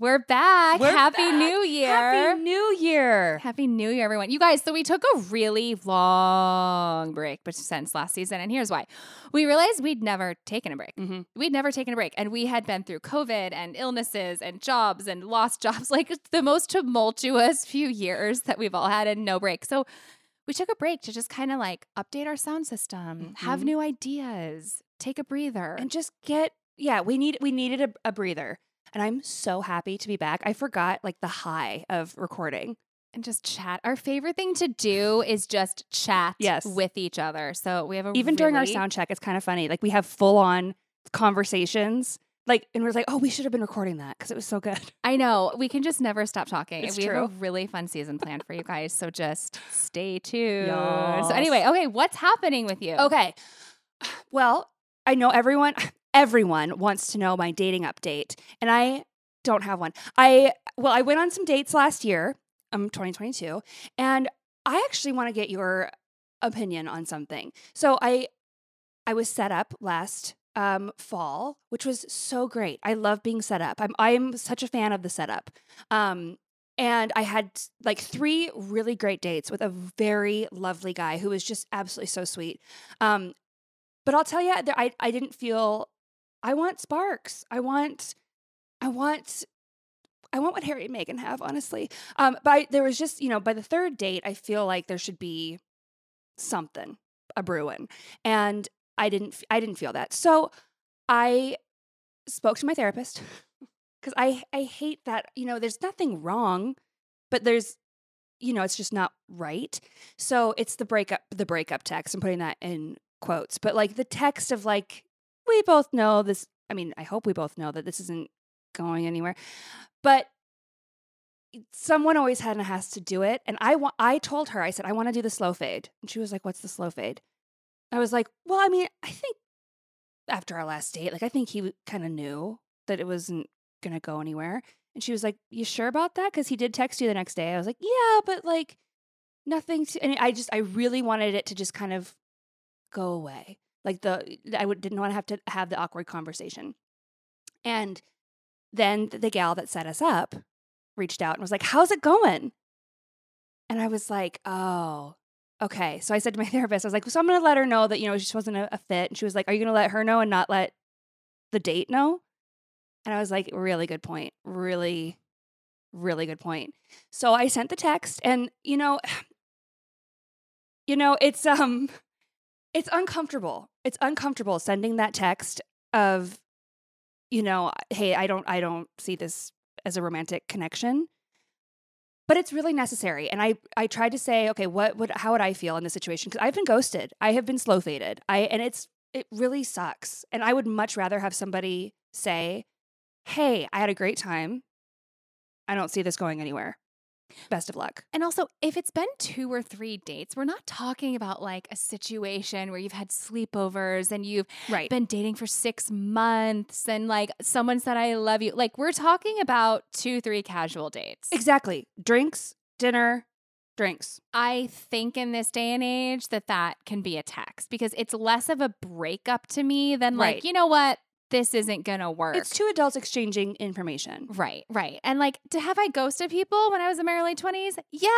We're back. We're Happy back. New Year. Happy New Year. Happy New Year, everyone. You guys, so we took a really long break but since last season, and here's why. We realized we'd never taken a break. Mhm. We'd never taken a break, and we had been through COVID and illnesses and jobs and lost jobs, like the most tumultuous few years that we've all had, and no break. So we took a break to just kind of like update our sound system, have Mhm. new ideas, take a breather. And just get yeah, we need we needed a, a breather. And I'm so happy to be back. I forgot like the high of recording. and just chat. Our favorite thing to do is just chat Yes. with each other. So we have a Even during our sound check, it's kind of funny. Like we have full on conversations. Like, and we're like, oh, we should have been recording that because it was so good. I know we can just never stop talking. It's we have a really fun season planned for you guys. So just stay tuned. Yes. So anyway, okay, what's happening with you? Okay. Well, I know everyone everyone wants to know my dating update, and I don't have one. I well, I went on some dates last year, um 2022, and I actually want to get your opinion on something. So I I was set up last um fall, which was so great. I love being set up. I'm I'm such a fan of the setup. Um and I had like three really great dates with a very lovely guy who was just absolutely so sweet. Um, but I'll tell you, I I didn't feel. I want sparks. I want. I want. I want what Harry and Meghan have, honestly. Um, but I, there was just, you know, by the third date, I feel like there should be something, a brewing, and I didn't. I didn't feel that. So I spoke to my therapist because I I hate that. You know, there's nothing wrong, but there's, you know, it's just not right. So it's the breakup, the breakup text. I'm putting that in quotes, but like the text of like, we both know this. I mean, I hope we both know that this isn't going anywhere, but someone always had and has to do it. And I I told her, I said, I want to do the slow fade. And she was like, what's the slow fade? I was like, well, I mean, I think after our last date, like, I think he kind of knew that it wasn't going to go anywhere. And she was like, you sure about that? Because he did text you the next day. I was like, yeah, but like nothing. To, and I just, I really wanted it to just kind of go away. Like the, I would, didn't want to have to have the awkward conversation. And then the gal that set us up reached out and was like, how's it going? And I was like, oh, okay. So I said to my therapist, I was like, so I'm going to let her know that, you know, she wasn't a, a fit. And she was like, are you going to let her know and not let the date know? And I was like, really good point. Really, really good point. So I sent the text and, you know, you know, it's, um, it's uncomfortable. It's uncomfortable sending that text of, you know, hey, I don't, I don't see this as a romantic connection. But it's really necessary and i i tried to say okay what would how would i feel in this situation? Because i've been ghosted. I have been slow faded. I and it's it really sucks and i would much rather have somebody say hey i had a great time. I don't see this going anywhere best of luck And also, if it's been two or three dates, we're not talking about like a situation where you've had sleepovers and you've right been dating for six months and like someone said, I love you. Like, we're talking about two, three casual dates. exactly drinks dinner drinks I think in this day and age that that can be a text because it's less of a breakup to me than like, Right. you know what? This isn't to work. it's two adults exchanging information Right, right. And like, to have I ghosted people when I was in my early 20s? Yeah.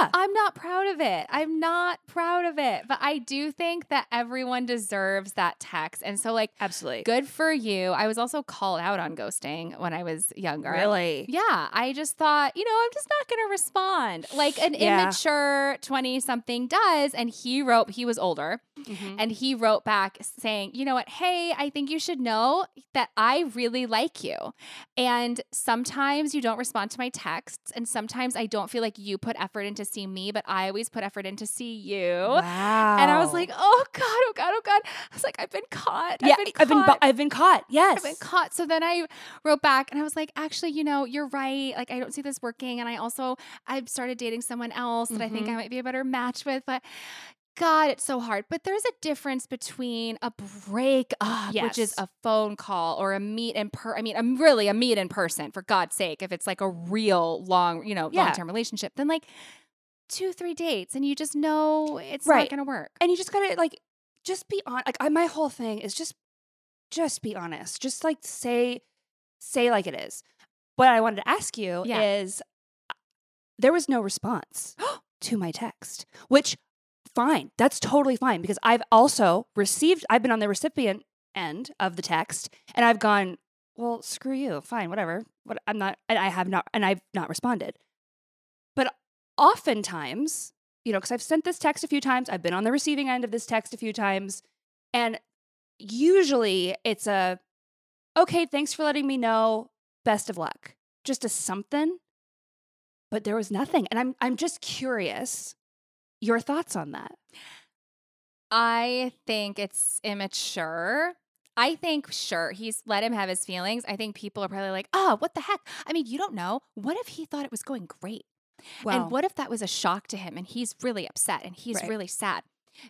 yeah I'm not proud of it. I'm not proud of it. But I do think that everyone deserves that text. And so, like, absolutely good for you. I was also called out on ghosting when I was younger. really Yeah. I just thought, you know, I'm just not to respond like an Yeah. immature 20 something does. And he wrote, he was older, Mhm. and he wrote back saying, you know what? Hey, I think you should know that I really like you. And sometimes you don't respond to my texts. And sometimes I don't feel like you put effort into seeing me, but I always put effort in to see you. Wow. And I was like, oh God, oh God, oh God. I was like, I've been caught. yeah, I've been I've been, caught. bu- I've been caught. Yes. I've been caught. So then I wrote back and I was like, actually, you know, you're right. Like, I don't see this working. And I also, I've started dating someone else that I think Mhm. I might be a better match with. But God, it's so hard. But there's a difference between a break up, which is a phone call or a meet in per. I mean, I'm really a meet in person for God's sake. If it's like a real long, you know, Yeah. long term relationship, then like two, three dates, and you just know it's Right. not going to work. and you just gotta like just be on like I, my whole thing is just just be honest just like say say like it is what i wanted to ask you Yeah. is uh, there was no response to my text which fine that's totally fine because i've also received i've been on the recipient end of the text and i've gone well screw you fine whatever what i'm not and i have not and i've not responded but oftentimes you know, because I've sent this text a few times, I've been on the receiving end of this text a few times, and usually it's a, okay, thanks for letting me know, best of luck, just a something. But there was nothing, and I'm I'm just curious, your thoughts on that? I think it's immature. I think, sure, he's let him have his feelings. I think people are probably like, oh, what the heck? I mean, you don't know. What if he thought it was going great? And what if that was a shock to him and he's really upset and he's Right. really sad?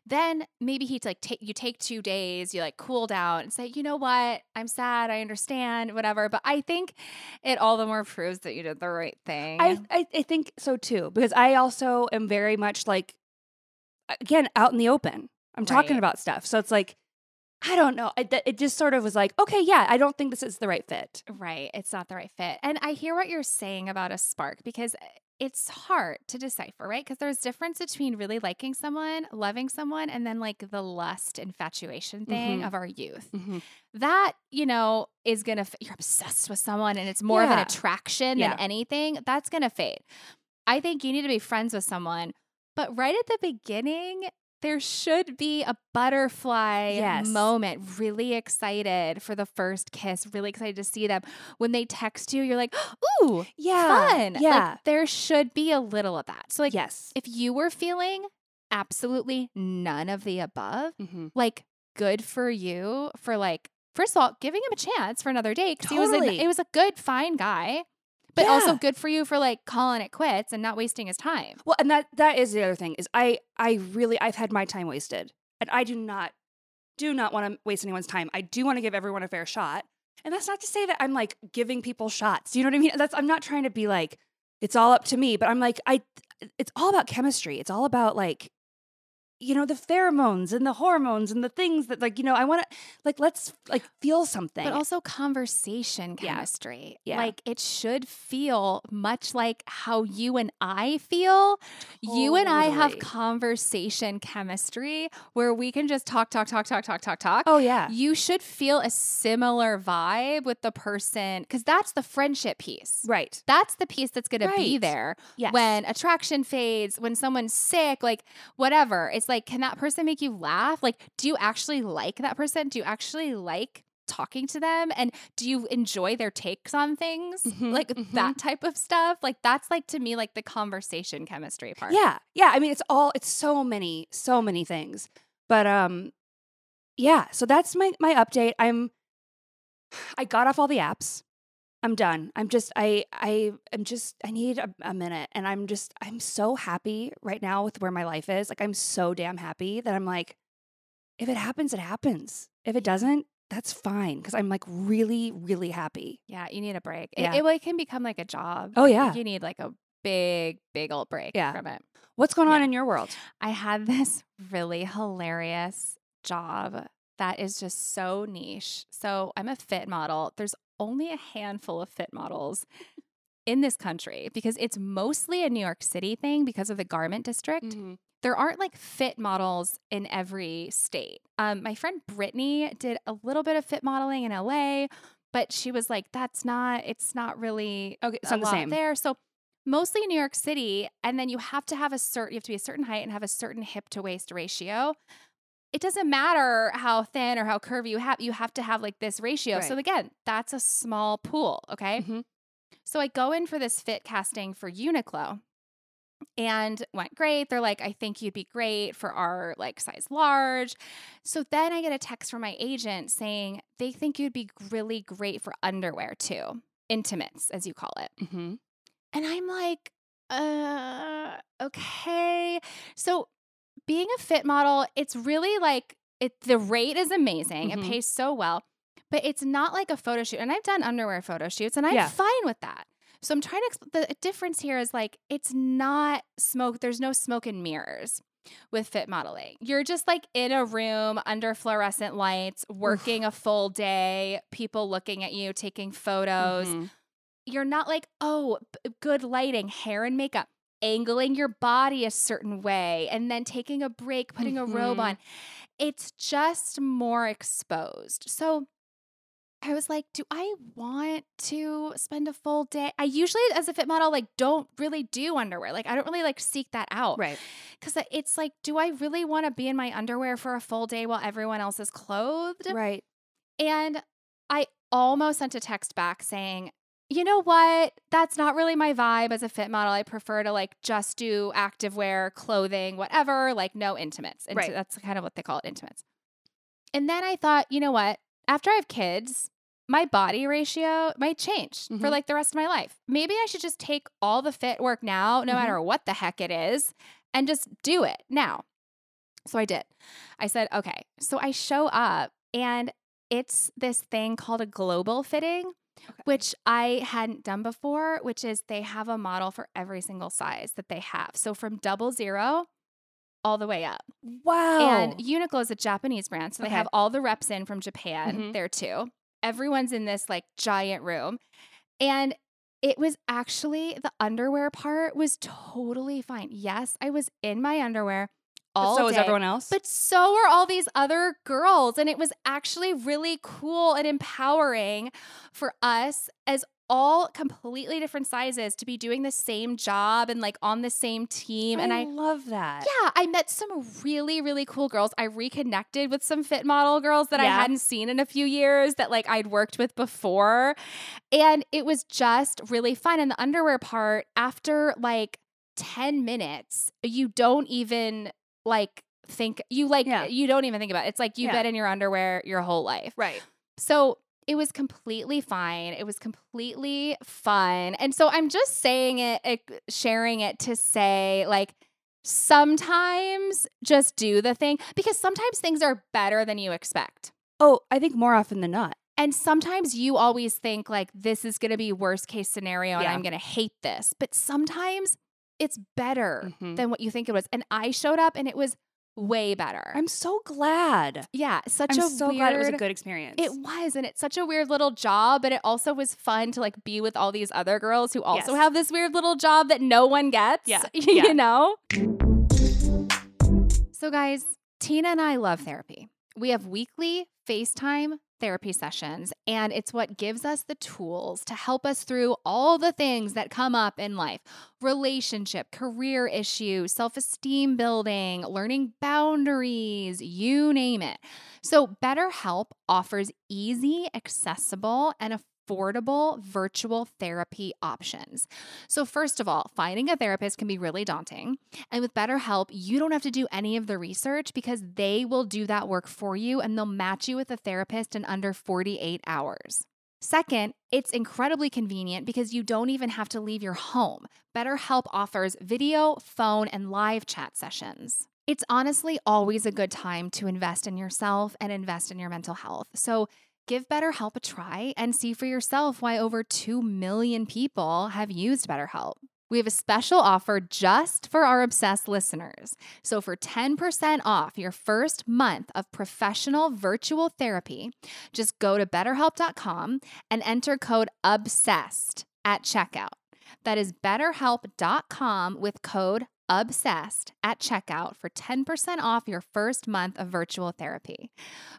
Then maybe he like take you take two days, you like cool down and say, you know what, I'm sad, I understand, whatever. But I think it all the more proves that you did the right thing. I, I I think so too because I also am very much like again out in the open. I'm talking about stuff, so it's like I don't know. It, it just sort of was like, okay, yeah, I don't think this is the right fit. Right. It's not the right fit. And I hear what you're saying about a spark because eh, it's hard to decipher, right? Because there's difference between really liking someone, loving someone, and then like the lust infatuation thing Mhm. of our youth. Mm-hmm. That, you know, is going to, you're obsessed with someone and it's more of an Yeah. attraction Yeah. than anything. That's going to fade. I think you need to be friends with someone, but right at the beginning, there should be a butterfly Yes. moment. Really excited for the first kiss, really excited to see them. When they text you, you're like, ooh, Yeah, fun. Like, yeah. there should be a little of that. So, like, yes. if you were feeling absolutely none of the above, mm-hmm. like, good for you for like, first of all, giving him a chance for another date because he was Totally. a, it was a good, fine guy. But also good for you for like calling it quits and not wasting his time. Well, and that that is the other thing is I I really I've had my time wasted, and I do not do not want to waste anyone's time. I do want to give everyone a fair shot, and that's not to say that I'm like giving people shots. You know what I mean? That's I'm not trying to be like it's all up to me, but I'm like I it's all about chemistry. It's all about like you know the pheromones and the hormones and the things that like you know I want to like let's like feel something. But also conversation chemistry. Yeah. Like it should feel much like how you and I feel. You and I have conversation chemistry where we can just talk, talk, talk, talk, talk, talk, talk. oh yeah, You should feel a similar vibe with the person because that's the friendship piece. right. That's the piece that's going to be there Yes. when attraction fades, when someone's sick, like whatever. It's like, can that person make you laugh? Like, do you actually like that person? Do you actually like talking to them? And do you enjoy their takes on things? Mhm, Like mhm. that type of stuff? Like, that's like to me, like the conversation chemistry part. Yeah. Yeah. I mean, it's all, it's so many, so many things. But, um, yeah. So that's my, my update. I'm, I got off all the apps. I'm done. I'm just, I, I am just, I need a, a minute. And I'm just, I'm so happy right now with where my life is. Like, I'm so damn happy that I'm like, if it happens, it happens. If it doesn't, that's fine. Cause I'm like really, really happy. Yeah, you need a break. It- Yeah. It, it can become like a job. Oh, yeah. You need like a big, big old break Yeah. from it. What's going on in your world? I had this really hilarious job that is just so niche. So I'm a fit model. There's only a handful of fit models in this country because it's mostly a New York City thing because of the garment district. There aren't like fit models in every state. Um, my friend Brittany did a little bit of fit modeling in LA, but she was like, that's not, it's not really Okay. It's not the lot same. there. So mostly in New York City, and then you have to have a certain you have to be a certain height and have a certain hip to waist ratio. It doesn't matter how thin or how curvy you have, you have to have like this ratio. So again, that's a small pool. Okay. Mhm. So I go in for this fit casting for Uniqlo and went great. They're like, I think you'd be great for our like size large. So then I get a text from my agent saying they think you'd be really great for underwear too, intimates, as you call it. Mhm. And I'm like, uh, okay. So being a fit model, it's really like it the rate is amazing. Mhm. It pays so well. But it's not like a photo shoot. And I've done underwear photo shoots and I'm Yeah. fine with that. So I'm trying to the difference here is like it's not smoke, there's no smoke and mirrors with fit modeling. You're just like in a room under fluorescent lights, working a full day, people looking at you, taking photos Mhm. you're not like, oh, b- good lighting, hair and makeup, angling your body a certain way, and then taking a break, putting a robe Mhm. on. It's just more exposed. So I was like, do I want to spend a full day? I usually, as a fit model, like don't really do underwear. Like I don't really like seek that out. Right. Because it's like, do I really want to be in my underwear for a full day while everyone else is clothed? Right. And I almost sent a text back saying, you know what? That's not really my vibe as a fit model. I prefer to like just do activewear, clothing, whatever, like no intimates. And Right. that's kind of what they call it, intimates. And then I thought, you know what? After I have kids, my body ratio might change for Mhm. like the rest of my life. Maybe I should just take all the fit work now, no Mhm. matter what the heck it is, and just do it now. So I did. I said, okay. So I show up and it's this thing called a global fitting, Okay. which I hadn't done before, which is they have a model for every single size that they have. So from double zero all the way up. Wow. And Uniqlo is a Japanese brand. So they Okay. have all the reps in from Japan Mhm. there too. Everyone's in this like giant room. And it was actually the underwear part was totally fine. Yes, I was in my underwear But all so is everyone else. But so are all these other girls. And it was actually really cool and empowering for us as all completely different sizes to be doing the same job and like on the same team. and I love that. yeah, I met some really, really cool girls. I reconnected with some fit model girls that I hadn't seen in a few years that like I'd worked with before. And it was just really fun. And the underwear part, after like 10 minutes, you don't even like think you like Yeah. you don't even think about it. It's like you've Yeah. been in your underwear your whole life. Right. So it was completely fine. It was completely fun. And so I'm just saying it, it- sharing it to say, like, sometimes just do the thing because sometimes things are better than you expect. Oh, I think more often than not. And sometimes you always think, like, this is going to be worst case scenario and I'm going to hate this. But sometimes it's better Mhm. than what you think it was. And I showed up and it was way better. I'm so glad. yeah, such I'm a so weird, glad it was a good experience. It was, and it's such a weird little job, but it also was fun to like be with all these other girls who also Yes. have this weird little job that no one gets. Yeah, you yeah. know? So, guys, Tina and I love therapy. We have weekly FaceTime therapy sessions, and it's what gives us the tools to help us through all the things that come up in life relationship, career issue, self esteem building, learning boundaries, you name it. So, BetterHelp offers easy, accessible, and affordable virtual therapy options. So, first of all, finding a therapist can be really daunting. And with BetterHelp, you don't have to do any of the research because they will do that work for you and they'll match you with a therapist in under 48 hours. Second, it's incredibly convenient because you don't even have to leave your home. BetterHelp offers video, phone, and live chat sessions. It's honestly always a good time to invest in yourself and invest in your mental health. So give BetterHelp a try and see for yourself why over 2 million people have used BetterHelp. We have a special offer just for our obsessed listeners. So, for 10% off your first month of professional virtual therapy, just go to betterhelp.com and enter code OBSESSED at checkout. That is betterhelp.com with code obsessed at checkout for 10% off your first month of virtual therapy.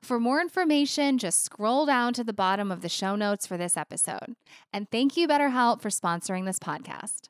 For more information, just scroll down to the bottom of the show notes for this episode. And thank you, BetterHelp, for sponsoring this podcast.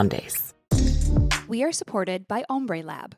Mondays. We are supported by Ombre Lab.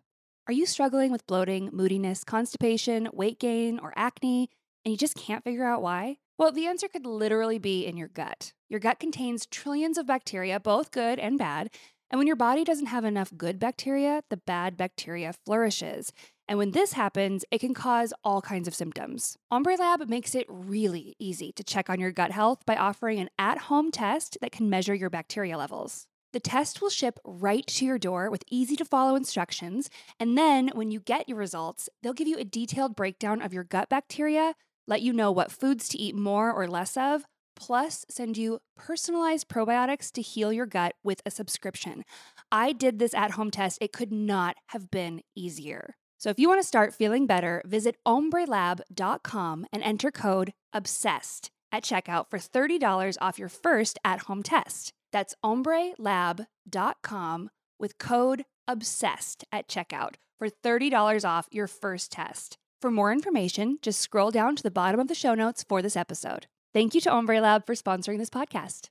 Are you struggling with bloating, moodiness, constipation, weight gain, or acne, and you just can't figure out why? Well, the answer could literally be in your gut. Your gut contains trillions of bacteria, both good and bad. And when your body doesn't have enough good bacteria, the bad bacteria flourishes. And when this happens, it can cause all kinds of symptoms. Ombre Lab makes it really easy to check on your gut health by offering an at home test that can measure your bacteria levels. The test will ship right to your door with easy to follow instructions. And then when you get your results, they'll give you a detailed breakdown of your gut bacteria, let you know what foods to eat more or less of, plus send you personalized probiotics to heal your gut with a subscription. I did this at home test. It could not have been easier. So if you want to start feeling better, visit ombrelab.com and enter code OBSESSED at checkout for $30 off your first at home test. That's ombrelab.com with code OBSESSED at checkout for $30 off your first test. For more information, just scroll down to the bottom of the show notes for this episode. Thank you to Ombre Lab for sponsoring this podcast.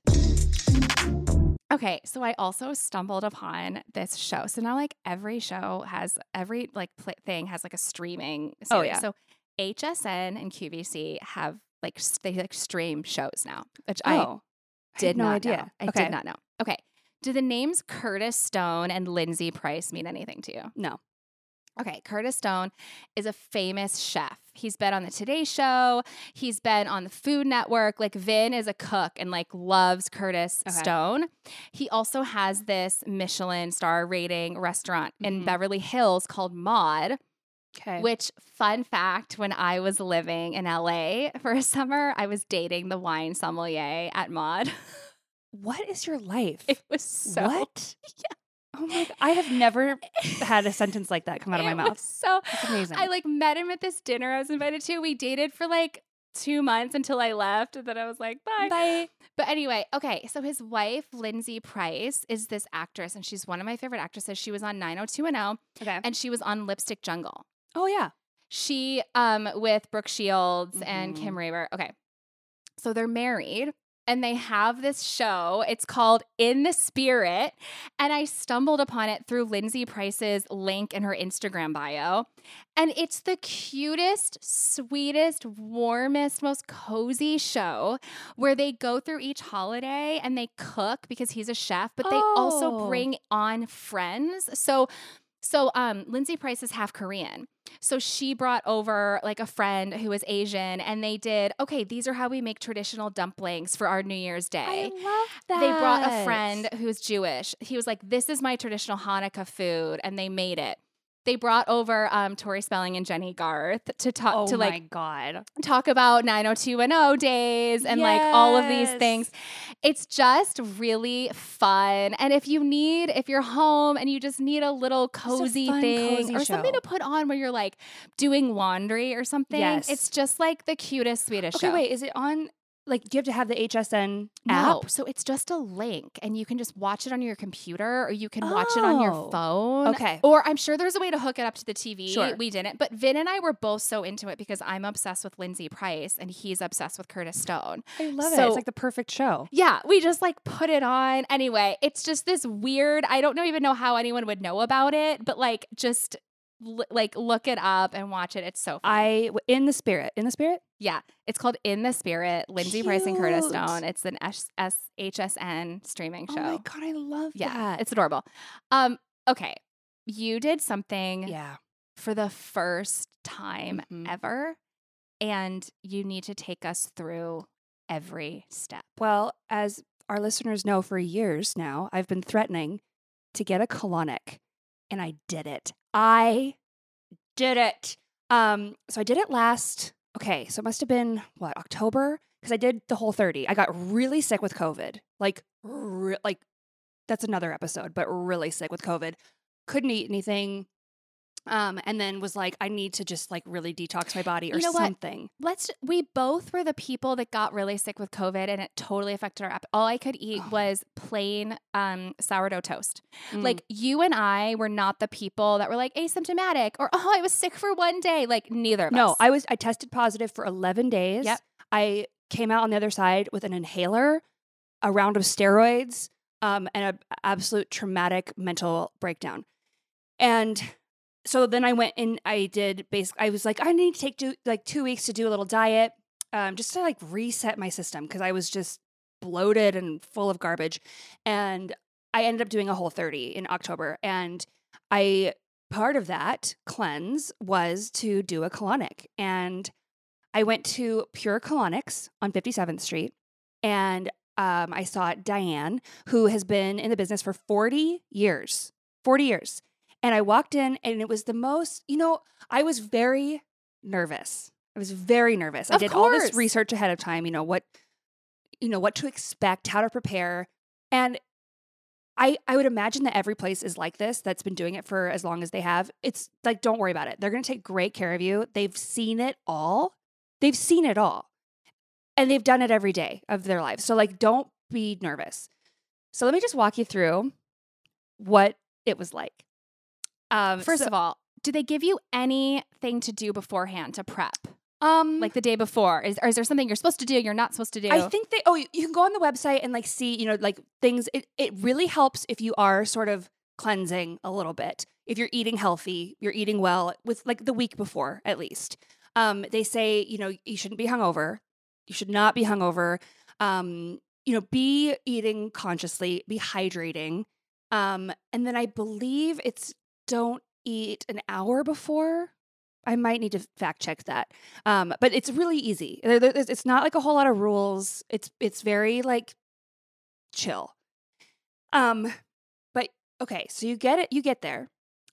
Okay, so I also stumbled upon this show. So now, like every show has every like pl- thing has like a streaming. Oh, series. Oh, yeah. So HSN and QVC have like they like stream shows now, which Oh, I I had did no not idea. know. I Okay. did not know. Okay, do the names Curtis Stone and Lindsay Price mean anything to you? No. Okay, Curtis Stone is a famous chef. He's been on the Today Show. He's been on the Food Network. Like Vin is a cook and like loves Curtis Okay. Stone. He also has this Michelin star rating restaurant in Mhm. Beverly Hills called Maude. Okay. Which fun fact, when I was living in LA for a summer, I was dating the wine sommelier at Maude. what is your life? It was so what? Oh my! God. I have never had a sentence like that come out of my mouth. So That's amazing. I like met him at this dinner I was invited to. We dated for like two months until I left. And then I was like, bye. Bye. But anyway, okay. So his wife, Lindsay Price, is this actress, and she's one of my favorite actresses. She was on 90210 Okay. and she was on Lipstick Jungle. Oh yeah. She um with Brooke Shields and Mhm. Kim Raver. Okay. So they're married and they have this show. It's called In the Spirit. And I stumbled upon it through Lindsay Price's link in her Instagram bio. And it's the cutest, sweetest, warmest, most cozy show where they go through each holiday and they cook because he's a chef, but they also Oh. bring on friends. So so um Lindsay Price is half Korean. So she brought over like a friend who was Asian and they did, okay, these are how we make traditional dumplings for our New Year's Day. I love that. They brought a friend who's Jewish. He was like, This is my traditional Hanukkah food, and they made it. They brought over um, Tori Spelling and Jennie Garth to talk Oh to my like god. talk about 90210 days and like all of these things. It's just really fun. And if you need, if you're home and you just need a little cozy fun, thing cozy or something to put on where you're like doing laundry or something, Yes. it's just like the cutest, sweetest Okay, show. wait. Is it on? Like, do you have to have the HSN No, app? so it's just a link, and you can just watch it on your computer, or you can watch it on your Oh, phone. okay. Or I'm sure there's a way to hook it up to the TV. Sure. We didn't, but Vin and I were both so into it because I'm obsessed with Lindsay Price, and he's obsessed with Curtis Stone. I love it. It's like the perfect show. Yeah, we just like put it on. Anyway, it's just this weird. I don't know even know how anyone would know about it, but like just l- like look it up and watch it. It's so fun. I in the spirit. In the spirit. Yeah, it's called In the Spirit. Lindsay Price and Curtis Cute. Stone. It's an S- S- HSN streaming show. Oh my god, I love that. yeah, that. it's adorable. Um, okay, you did something yeah. for the first time Mhm. ever, and you need to take us through every step. Well, as our listeners know for years now, I've been threatening to get a colonic, and I did it. I did it. Um, so I did it last. Okay, so it must have been what October because I did the whole thirty. I got really sick with COVID, like re- like that's another episode, but really sick with COVID. Couldn't eat anything. Um, and then was like, I need to just like really detox my body or You know what? something. Let's. We both were the people that got really sick with COVID, and it totally affected our app. All I could eat Oh. was plain um, sourdough toast. Mm. Like you and I were not the people that were like asymptomatic or oh, I was sick for one day. Like neither of no, us. No, I was I tested positive for 11 days. Yep. I came out on the other side with an inhaler, a round of steroids, um, and an absolute traumatic mental breakdown. And so then I went and I did basically I was like I need to take do, like 2 weeks to do a little diet um, just to like reset my system because I was just bloated and full of garbage. And I ended up doing a whole 30 in October and I part of that cleanse was to do a colonic. And I went to Pure Colonics on 57th Street and um, I saw Diane, who has been in the business for 40 years. 40 years. And I walked in and it was the most, you know, I was very nervous. I was very nervous. I Of did all this research ahead of time, you know, what you know, what to expect, how to prepare. And I I would imagine that every place is like this that's been doing it for as long as they have. It's like don't worry about it. They're going to take great care of you. They've seen it all. They've seen it all. And they've done it every day of their lives. So like don't be nervous. So let me just walk you through what it was like. Um First so- of all, do they give you anything to do beforehand to prep, um like the day before? Is or is there something you're supposed to do you're not supposed to do? I think they. Oh, you, you can go on the website and like see, you know, like things. It it really helps if you are sort of cleansing a little bit. If you're eating healthy, you're eating well with like the week before at least. Um, they say you know you shouldn't be hungover. You should not be hungover. Um, you know, be eating consciously, be hydrating. Um, and then I believe it's don't eat an hour before. I might need to fact check that. Um, but it's really easy. It's not like a whole lot of rules. It's it's very like chill. Um, but okay, so you get it. You get there,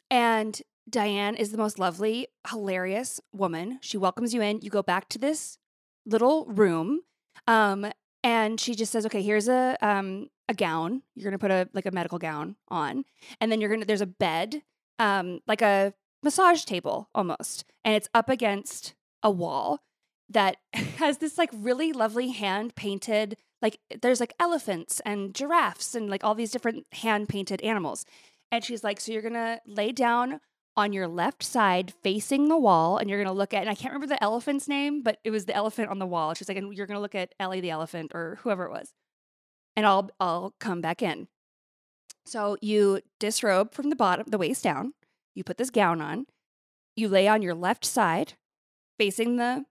and Diane is the most lovely, hilarious woman. She welcomes you in. You go back to this little room, um, and she just says, "Okay, here's a um a gown. You're gonna put a like a medical gown on, and then you're gonna there's a bed, um, like a massage table almost, and it's up against a wall that has this like really lovely hand painted like there's like elephants and giraffes and like all these different hand painted animals. And she's like, so you're gonna lay down on your left side facing the wall and you're gonna look at and I can't remember the elephant's name, but it was the elephant on the wall. She's like, and you're gonna look at Ellie the elephant or whoever it was. And I'll I'll come back in. So you disrobe from the bottom, the waist down, you put this gown on, you lay on your left side facing the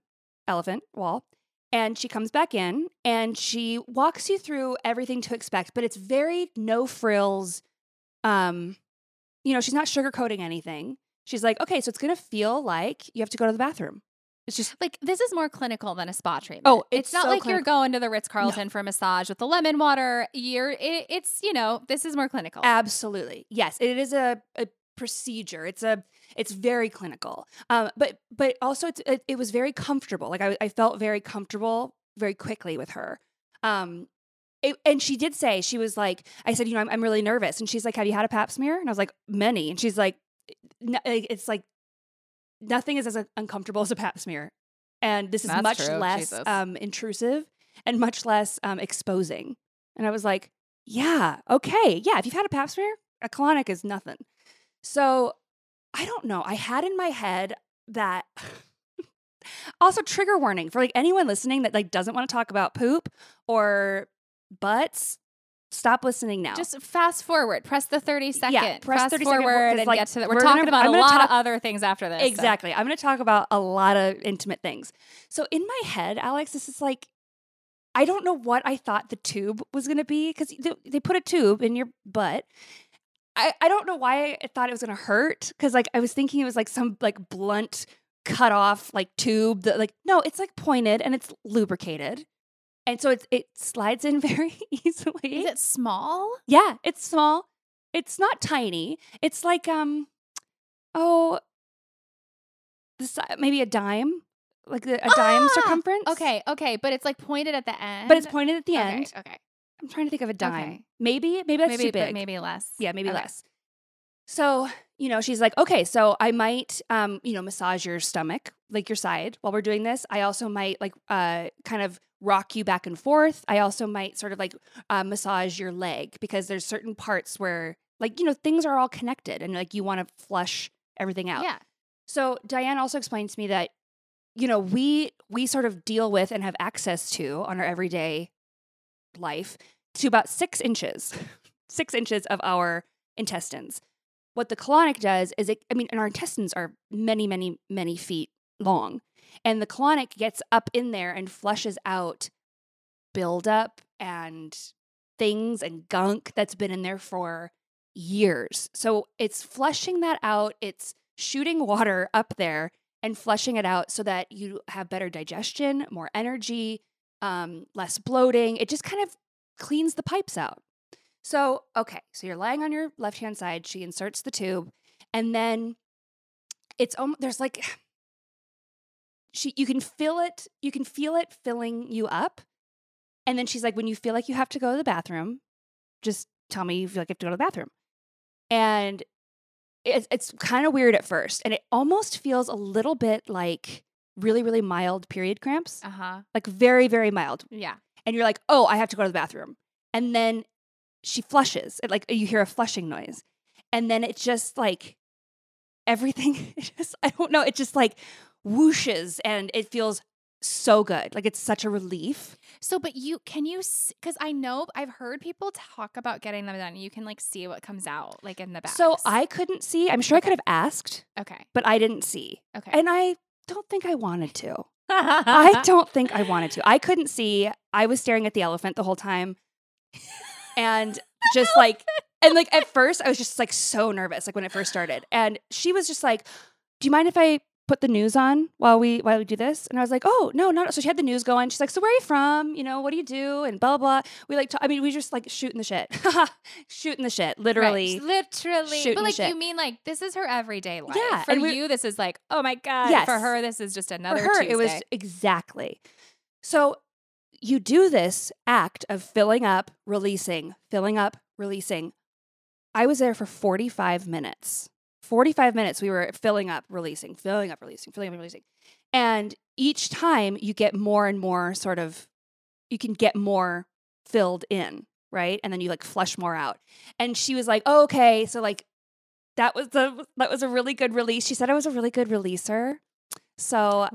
elephant wall and she comes back in and she walks you through everything to expect but it's very no frills um you know she's not sugarcoating anything. She's like okay so it's going to feel like you have to go to the bathroom it's just like this is more clinical than a spa treatment. Oh, it's, it's not so like you're going to the Ritz Carlton for a massage with the lemon water. You're it, it's you know this is more clinical. Absolutely. Yes, it is a, a procedure. It's a it's very clinical. Um, but but also it's, it, it was very comfortable. Like I, I felt very comfortable very quickly with her. Um, it, and she did say she was like I said, you know, I'm, I'm really nervous, and she's like, have you had a Pap smear? And I was like, many. And she's like, it's like nothing is as uncomfortable as a Pap smear, and this is That's much true. less um, intrusive and much less um, exposing. And I was like, yeah, okay, yeah. If you've had a Pap smear, a colonic is nothing. So I don't know. I had in my head that also trigger warning for like anyone listening that like doesn't want to talk about poop or butts. Stop listening now. Just fast forward. Press the 30 second. press fast 30 second, forward 'cause, and like, get to the. we're We're, gonna- talking about I'm a gonna lot of other things after this. so- Exactly. I'm going to talk about a lot of intimate things. So in my head, Alex, this is like, I don't know what I thought the tube was going to be because they put a tube in your butt. I, I don't know why I thought it was going to hurt because like I was thinking it was like some like blunt cut off like tube that like no it's like pointed and it's lubricated and so it's it slides in very easily. Is it small? Yeah, it's small. It's not tiny. It's like um oh the maybe a dime, like the, a dime Ah, circumference. Okay, okay, but it's like pointed at the end. But it's pointed at the Okay, end. Okay. I'm trying to think of a dime. Okay. Maybe, maybe that's maybe too big. maybe less. Yeah, maybe Okay. less. So, you know, she's like, okay, so I might, um, you know, massage your stomach, like your side while we're doing this. I also might like, uh, kind of rock you back and forth. I also might sort of like, uh, massage your leg because there's certain parts where, like, you know, things are all connected and like you want to flush everything out. Yeah. So Diane also explained to me that, you know, we we sort of deal with and have access to on our everyday life to about six inches, six inches of our intestines. What the colonic does is it, I mean, and our intestines are many, many, many feet long. And the colonic gets up in there and flushes out buildup and things and gunk that's been in there for years. So it's flushing that out. It's shooting water up there and flushing it out so that you have better digestion, more energy, um, less bloating. It just kind of cleans the pipes out. So, okay, so you're lying on your left hand side. She inserts the tube, and then it's almost there's like she you can feel it, you can feel it filling you up. And then she's like, when you feel like you have to go to the bathroom, just tell me you feel like you have to go to the bathroom. And it's it's kind of weird at first, and it almost feels a little bit like really really mild period cramps, Uh huh. like very very mild Yeah. and you're like, oh, I have to go to the bathroom. And then she flushes. It, like you hear a flushing noise. And then it's just like everything, it just, I don't know, it just like whooshes and it feels so good. Like it's such a relief. So, but you can you because I know I've heard people talk about getting them done. You can like see what comes out like in the back. So I couldn't see. I'm sure I could have asked, okay but I didn't see. okay. And I don't think I wanted to. I don't think I wanted to. I couldn't see. I was staring at the elephant the whole time. And just like, and like at first, I was just like so nervous, like when it first started. And she was just like, Do you mind if I put the news on while we while we do this? And I was like, Oh, no, not so she had the news going. She's like, So where are you from? You know, what do you do? And blah blah. blah. We like, t- I mean, we just like shooting the shit. shooting the shit, literally. Right, literally. shooting But like shit. you mean like this is her everyday life. Yeah, For you, this is like, oh my God. Yes. For her, this is just another For her, Tuesday. it was exactly. So you do this act of filling up, releasing, filling up, releasing. I was there for 45 minutes. 45 minutes we were filling up, releasing, filling up, releasing, filling up, releasing. And each time you get more and more sort of, you can get more filled in, right? And then you like flush more out. And she was like, oh, okay. So like that was the that was a really good release. She said I was a really good releaser. So uh,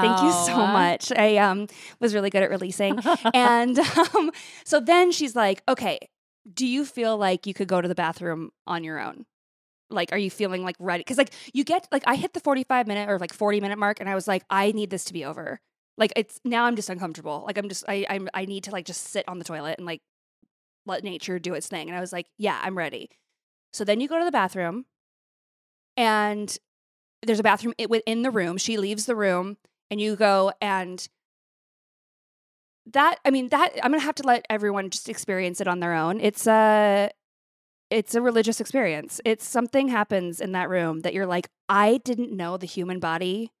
thank you so much. I um was really good at releasing. and um, so then she's like, okay, do you feel like you could go to the bathroom on your own? Like, are you feeling like ready? Because like you get like I hit the 45 minute or like 40 minute mark and I was like, I need this to be over. Like it's now I'm just uncomfortable. Like I'm just I I'm I need to like just sit on the toilet and like let nature do its thing. And I was like, yeah, I'm ready. So then you go to the bathroom and there's a bathroom within the room. She leaves the room and you go and that I mean that I'm going to have to let everyone just experience it on their own. It's a it's a religious experience. It's something happens in that room that you're like I didn't know the human body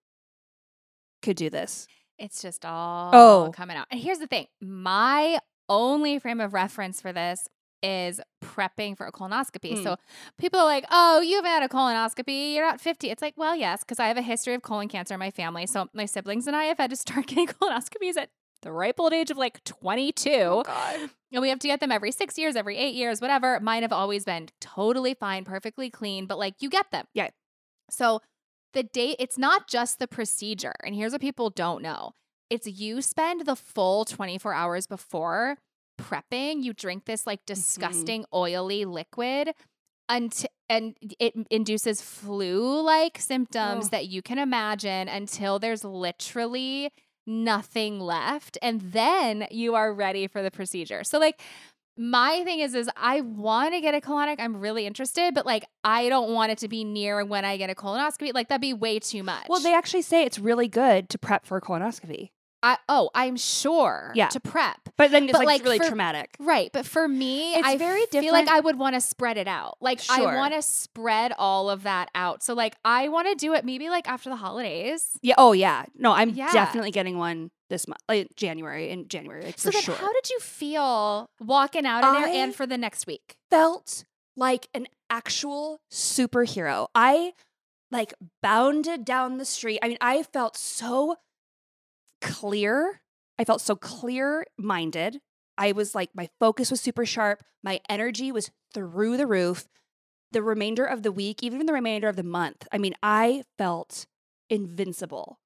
could do this. It's just all Oh. coming out. And here's the thing my only frame of reference for this is prepping for a colonoscopy. Hmm. So people are like, oh, you haven't had a colonoscopy. You're not 50. It's like, well, yes, because I have a history of colon cancer in my family. So my siblings and I have had to start getting colonoscopies at the ripe old age of like 22. god. And we have to get them every six years, every eight years, whatever. Mine have always been totally fine, perfectly clean, but like you get them. Yeah. So the date, it's not just the procedure. And here's what people don't know it's you spend the full 24 hours before prepping. You drink this like mm-hmm. disgusting, oily liquid. Until, and it induces flu like symptoms Ugh. that you can imagine until there's literally nothing left and then you are ready for the procedure. So like my thing is is I want to get a colonic. I'm really interested, but like I don't want it to be near when I get a colonoscopy. Like that'd be way too much. Well, they actually say it's really good to prep for a colonoscopy. I oh, I'm sure Yeah. to prep. But then it's But, like, like, really for- traumatic. Right, but for me, It's I very feel different. like I would want to spread it out. Like Sure. I want to spread all of that out. So like I want to do it maybe like after the holidays. Yeah. Oh yeah. No, I'm Yeah. definitely getting one this month, like January in January, like So for then, sure. how did you feel walking out of there and for the next week? felt like an actual superhero. I like bounded down the street. I mean, I felt so clear. I felt so clear minded. I was like, my focus was super sharp. My energy was through the roof. The remainder of the week, even the remainder of the month, I mean, I felt invincible.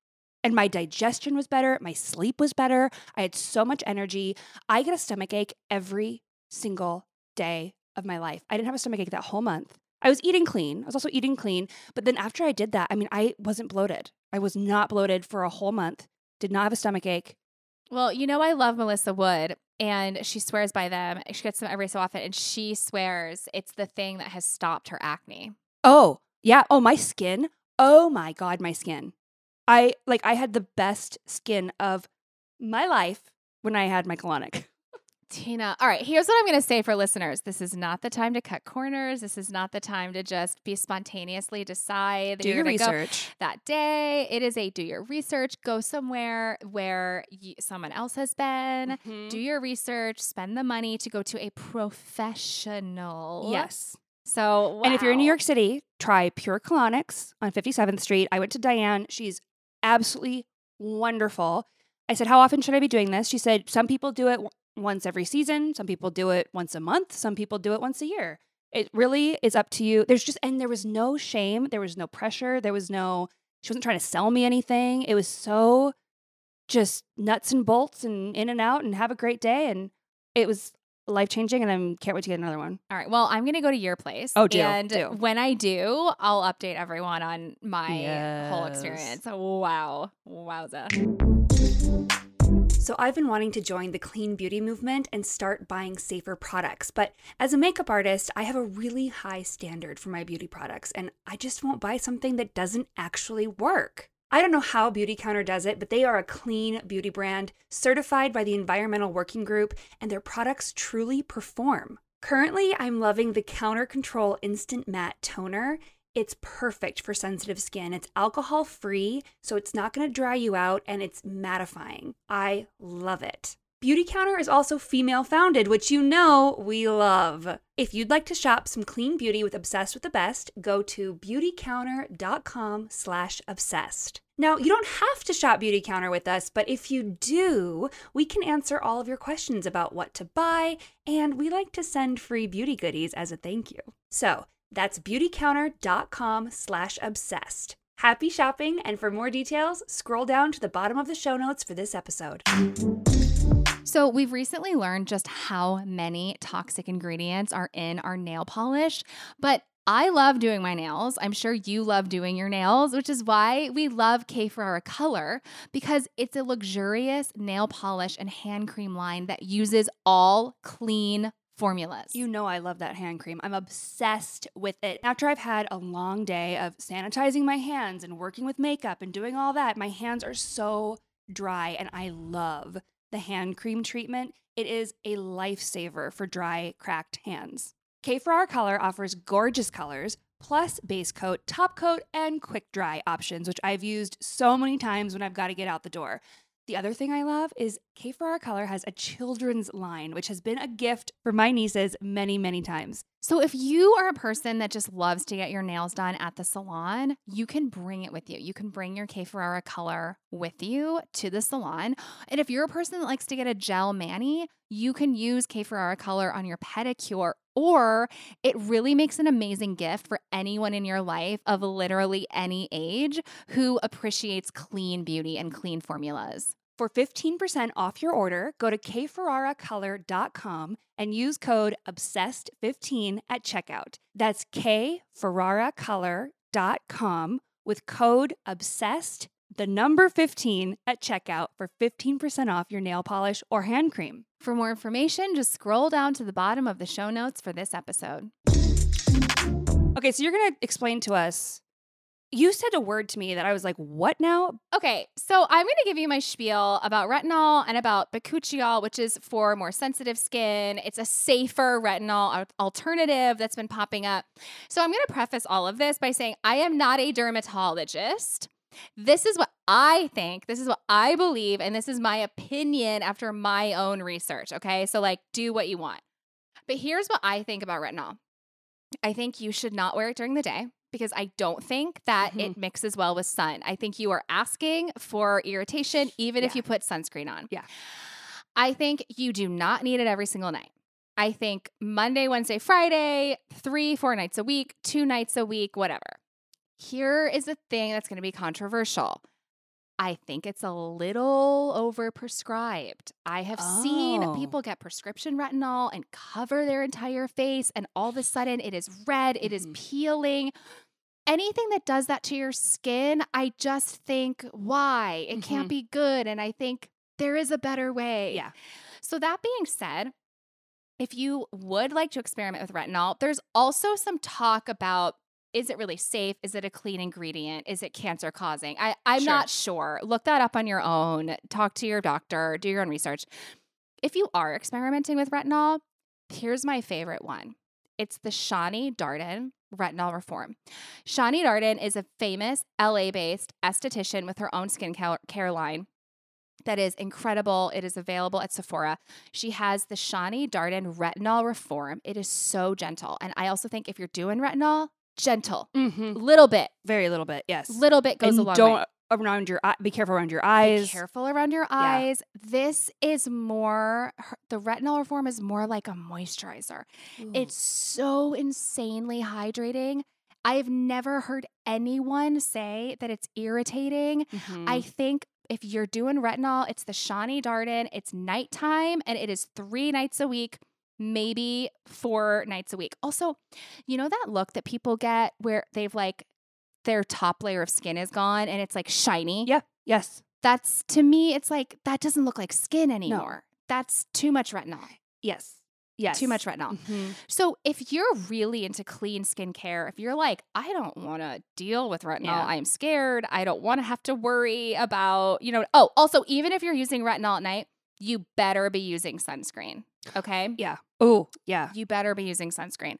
And my digestion was better. My sleep was better. I had so much energy. I get a stomach ache every single day of my life. I didn't have a stomach ache that whole month. I was eating clean. I was also eating clean. But then after I did that, I mean, I wasn't bloated. I was not bloated for a whole month. Did not have a stomach ache. Well, you know I love Melissa Wood and she swears by them. She gets them every so often and she swears it's the thing that has stopped her acne. Oh, yeah. Oh, my skin. Oh my God, my skin. I like, I had the best skin of my life when I had my colonic. Tina, all right, here's what I'm going to say for listeners. This is not the time to cut corners. This is not the time to just be spontaneously decide Do your research. that day. It is a do your research, go somewhere where you, someone else has been. Mhm. Do your research, spend the money to go to a professional. Yes. So, And if you're in New. York City, try Pure Colonics on 57th Street. I went to Diane. She's absolutely wonderful. I said, How often should I be doing this? She said, Some people do it once every season. Some people do it once a month. Some people do it once a year. It really is up to you. There's just, and there was no shame. There was no pressure. There was no, she wasn't trying to sell me anything. It was so just nuts and bolts and in and out and have a great day. And it was life changing. And I can't wait to get another one. All right. Well, I'm going to go to your place. Oh, do, And do. when I do, I'll update everyone on my whole experience. Wow. Wowza. So, I've been wanting to join the clean beauty movement and start buying safer products. But as a makeup artist, I have a really high standard for my beauty products, and I just won't buy something that doesn't actually work. I don't know how Beauty Counter does it, but they are a clean beauty brand certified by the Environmental Working Group, and their products truly perform. Currently, I'm loving the Counter Control Instant Matte Toner. It's perfect for sensitive skin. It's alcohol free, so it's not going to dry you out and it's mattifying. I love it. Beauty Counter is also female founded, which you know we love. If you'd like to shop some clean beauty with Obsessed with the Best, go to beautycounter.com slash obsessed. Now, you don't have to shop Beauty Counter with us, but if you do, we can answer all of your questions about what to buy, and we like to send free beauty goodies as a thank you. So, that's beautycounter.com slash obsessed. Happy shopping, and for more details, scroll down to the bottom of the show notes for this episode. So, we've recently learned just how many toxic ingredients are in our nail polish, but I love doing my nails. I'm sure you love doing your nails, which is why we love K Ferrara Color because it's a luxurious nail polish and hand cream line that uses all clean formulas. You know I love that hand cream. I'm obsessed with it. After I've had a long day of sanitizing my hands and working with makeup and doing all that, my hands are so dry and I love the hand cream treatment. It is a lifesaver for dry, cracked hands. K Ferrara Color offers gorgeous colors plus base coat, top coat, and quick dry options, which I've used so many times when I've got to get out the door. The other thing I love is K Ferrara Color has a children's line, which has been a gift for my nieces many, many times. So, if you are a person that just loves to get your nails done at the salon, you can bring it with you. You can bring your K Ferrara color with you to the salon. And if you're a person that likes to get a gel mani, you can use K Ferrara color on your pedicure, or it really makes an amazing gift for anyone in your life of literally any age who appreciates clean beauty and clean formulas. For 15% off your order, go to kferraracolor.com and use code OBSESSED15 at checkout. That's kferraracolor.com with code OBSESSED, the number 15 at checkout for 15% off your nail polish or hand cream. For more information, just scroll down to the bottom of the show notes for this episode. Okay, so you're going to explain to us you said a word to me that I was like, what now? Okay, so I'm going to give you my spiel about retinol and about bakuchiol, which is for more sensitive skin. It's a safer retinol alternative that's been popping up. So I'm going to preface all of this by saying I am not a dermatologist. This is what I think, this is what I believe, and this is my opinion after my own research. Okay, so like do what you want. But here's what I think about retinol I think you should not wear it during the day because I don't think that Mhm. it mixes well with sun. I think you are asking for irritation even if you put sunscreen on. Yeah. I think you do not need it every single night. I think Monday, Wednesday, Friday, three, four nights a week, two nights a week, whatever. Here is the thing that's going to be controversial. I think it's a little overprescribed. I have seen Oh. people get prescription retinol and cover their entire face, and all of a sudden it is red, it is Mhm. peeling. Anything that does that to your skin, I just think, why? It can't Mhm. be good. And I think there is a better way. Yeah. So, that being said, if you would like to experiment with retinol, there's also some talk about is it really safe? Is it a clean ingredient? Is it cancer causing? I, I'm Sure. not sure. Look that up on your own. Talk to your doctor, do your own research. If you are experimenting with retinol, here's my favorite one. It's the Shani Darden Retinol Reform. Shani Darden is a famous LA based esthetician with her own skincare care line that is incredible. It is available at Sephora. She has the Shani Darden Retinol Reform. It is so gentle. And I also think if you're doing retinol, gentle. Mm-hmm. Little bit, Very little bit. Yes. little bit goes and a long don't way. around your eye. Be careful around your eyes. Be careful around your eyes. This is more, the retinol reform is more like a moisturizer. It's so insanely hydrating. I've never heard anyone say that it's irritating. Mhm. I think if you're doing retinol, it's the Shani Darden. It's nighttime and it is three nights a week, maybe four nights a week. Also, you know that look that people get where they've like their top layer of skin is gone and it's like shiny? yeah. Yes. That's to me, it's like that doesn't look like skin anymore. That's too much retinol. Yes. Yes. Too much retinol. Mhm. So if you're really into clean skincare, if you're like, I don't want to deal with retinol, Yeah. I'm scared, I don't want to have to worry about, you know, oh, also, even if you're using retinol at night, you better be using sunscreen. Okay. Yeah. Oh, yeah. You better be using sunscreen.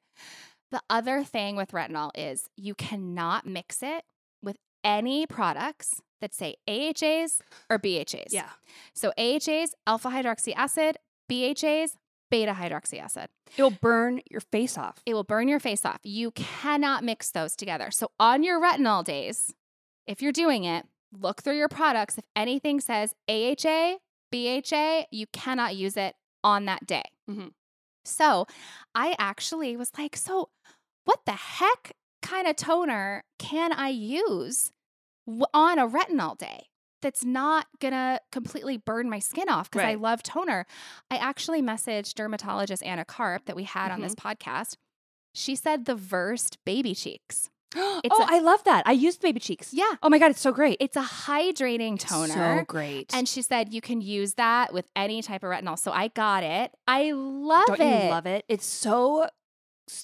The other thing with retinol is you cannot mix it with any products that say AHAs or BHAs. Yeah. So AHAs, alpha hydroxy acid, BHAs, beta hydroxy acid. It'll burn your face off. It will burn your face off. You cannot mix those together. So on your retinol days, if you're doing it, look through your products. If anything says AHA, BHA, you cannot use it on that day. Mhm. So I actually was like, so what the heck kind of toner can I use on a retinol day? That's not gonna completely burn my skin off because I love toner. I actually messaged dermatologist Anna Karp that we had on this Mm-hmm. podcast. She said the Versed baby cheeks. oh, a- I love that. I used baby cheeks. Yeah. Oh my god, it's so great. It's a hydrating toner. So great. And she said you can use that with any type of retinol. So I got it. I love don't it. you love it? It's so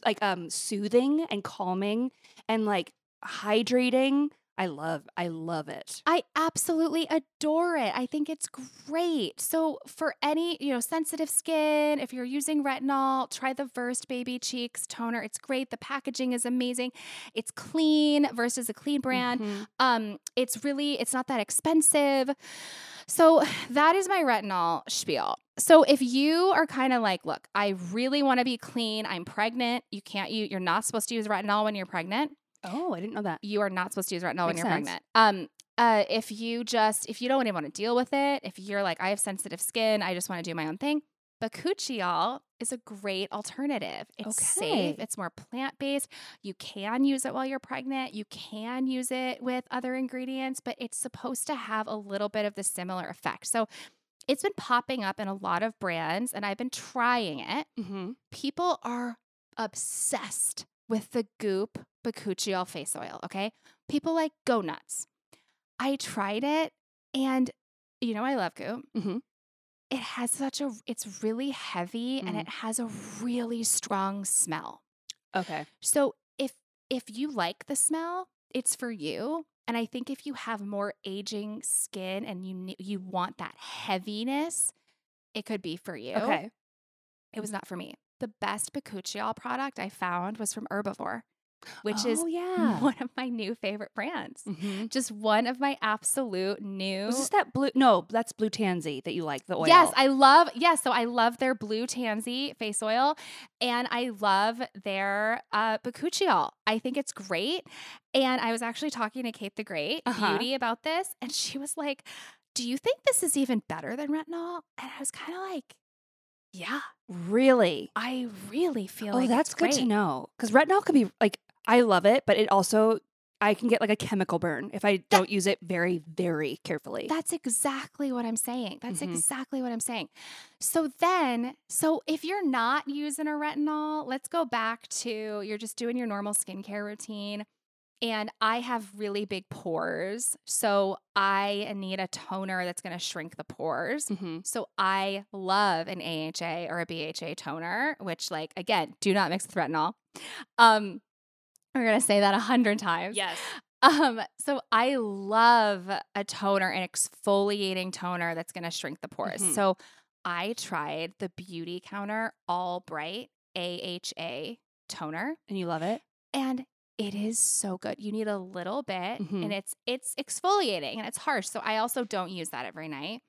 like um soothing and calming and like hydrating. I love I love it. I absolutely adore it. I think it's great. So for any, you know, sensitive skin, if you're using retinol, try the Versed Baby Cheeks toner. It's great. The packaging is amazing. It's clean versus a clean brand. Mhm. Um, it's really, it's not that expensive. So that is my retinol spiel. So if you are kind of like, look, I really want to be clean. I'm pregnant. You can't you you're not supposed to use retinol when you're pregnant. Oh, I didn't know that. You are not supposed to use retinol when you're sense. pregnant. Um uh, if you just if you don't even want to deal with it, if you're like I have sensitive skin, I just want to do my own thing, bakuchiol is a great alternative. It's safe, it's more plant-based. You can use it while you're pregnant. You can use it with other ingredients, but it's supposed to have a little bit of the similar effect. So it's been popping up in a lot of brands and I've been trying it. Mm-hmm. People are obsessed with the Goop Bakuchiol face oil, okay? People like go nuts. I tried it and you know I love Goop. Mhm. It has such a it's really heavy and Mm. it has a really strong smell. Okay. So if if you like the smell, it's for you. And I think if you have more aging skin and you you want that heaviness, it could be for you. Okay. It was not for me. The best bakuchiol product I found was from Herbivore, which is oh, yeah. one of my new favorite brands. Mhm. Just one of my absolute new. Was this that blue? No, that's blue tansy that you like the oil. Yes, I love. Yes, so I love their blue tansy face oil, and I love their uh, bakuchiol. I think it's great. And I was actually talking to Kate the Great Uh-huh. Beauty about this, and she was like, "Do you think this is even better than retinol?" And I was kind of like, "Yeah, really. I really feel Oh, like that's good to know. Because retinol can be like I love it, but it also I can get like a chemical burn if I don't use it very, very carefully. That's exactly what I'm saying. That's Mhm. exactly what I'm saying. So then, so if you're not using a retinol, let's go back to you're just doing your normal skincare routine. And I have really big pores. So I need a toner that's going to shrink the pores. hmm So I love an AHA or a BHA toner, which, like, again, do not mix with retinol. Um, we're going to say that a hundred times. Yes. Um, so I love a toner, an exfoliating toner that's gonna shrink the pores. Mhm. So I tried the Beauty Counter All Bright AHA toner, And you love it? and it is so good. You need a little bit, Mhm. and it's it's exfoliating and it's harsh. So I also don't use that every night.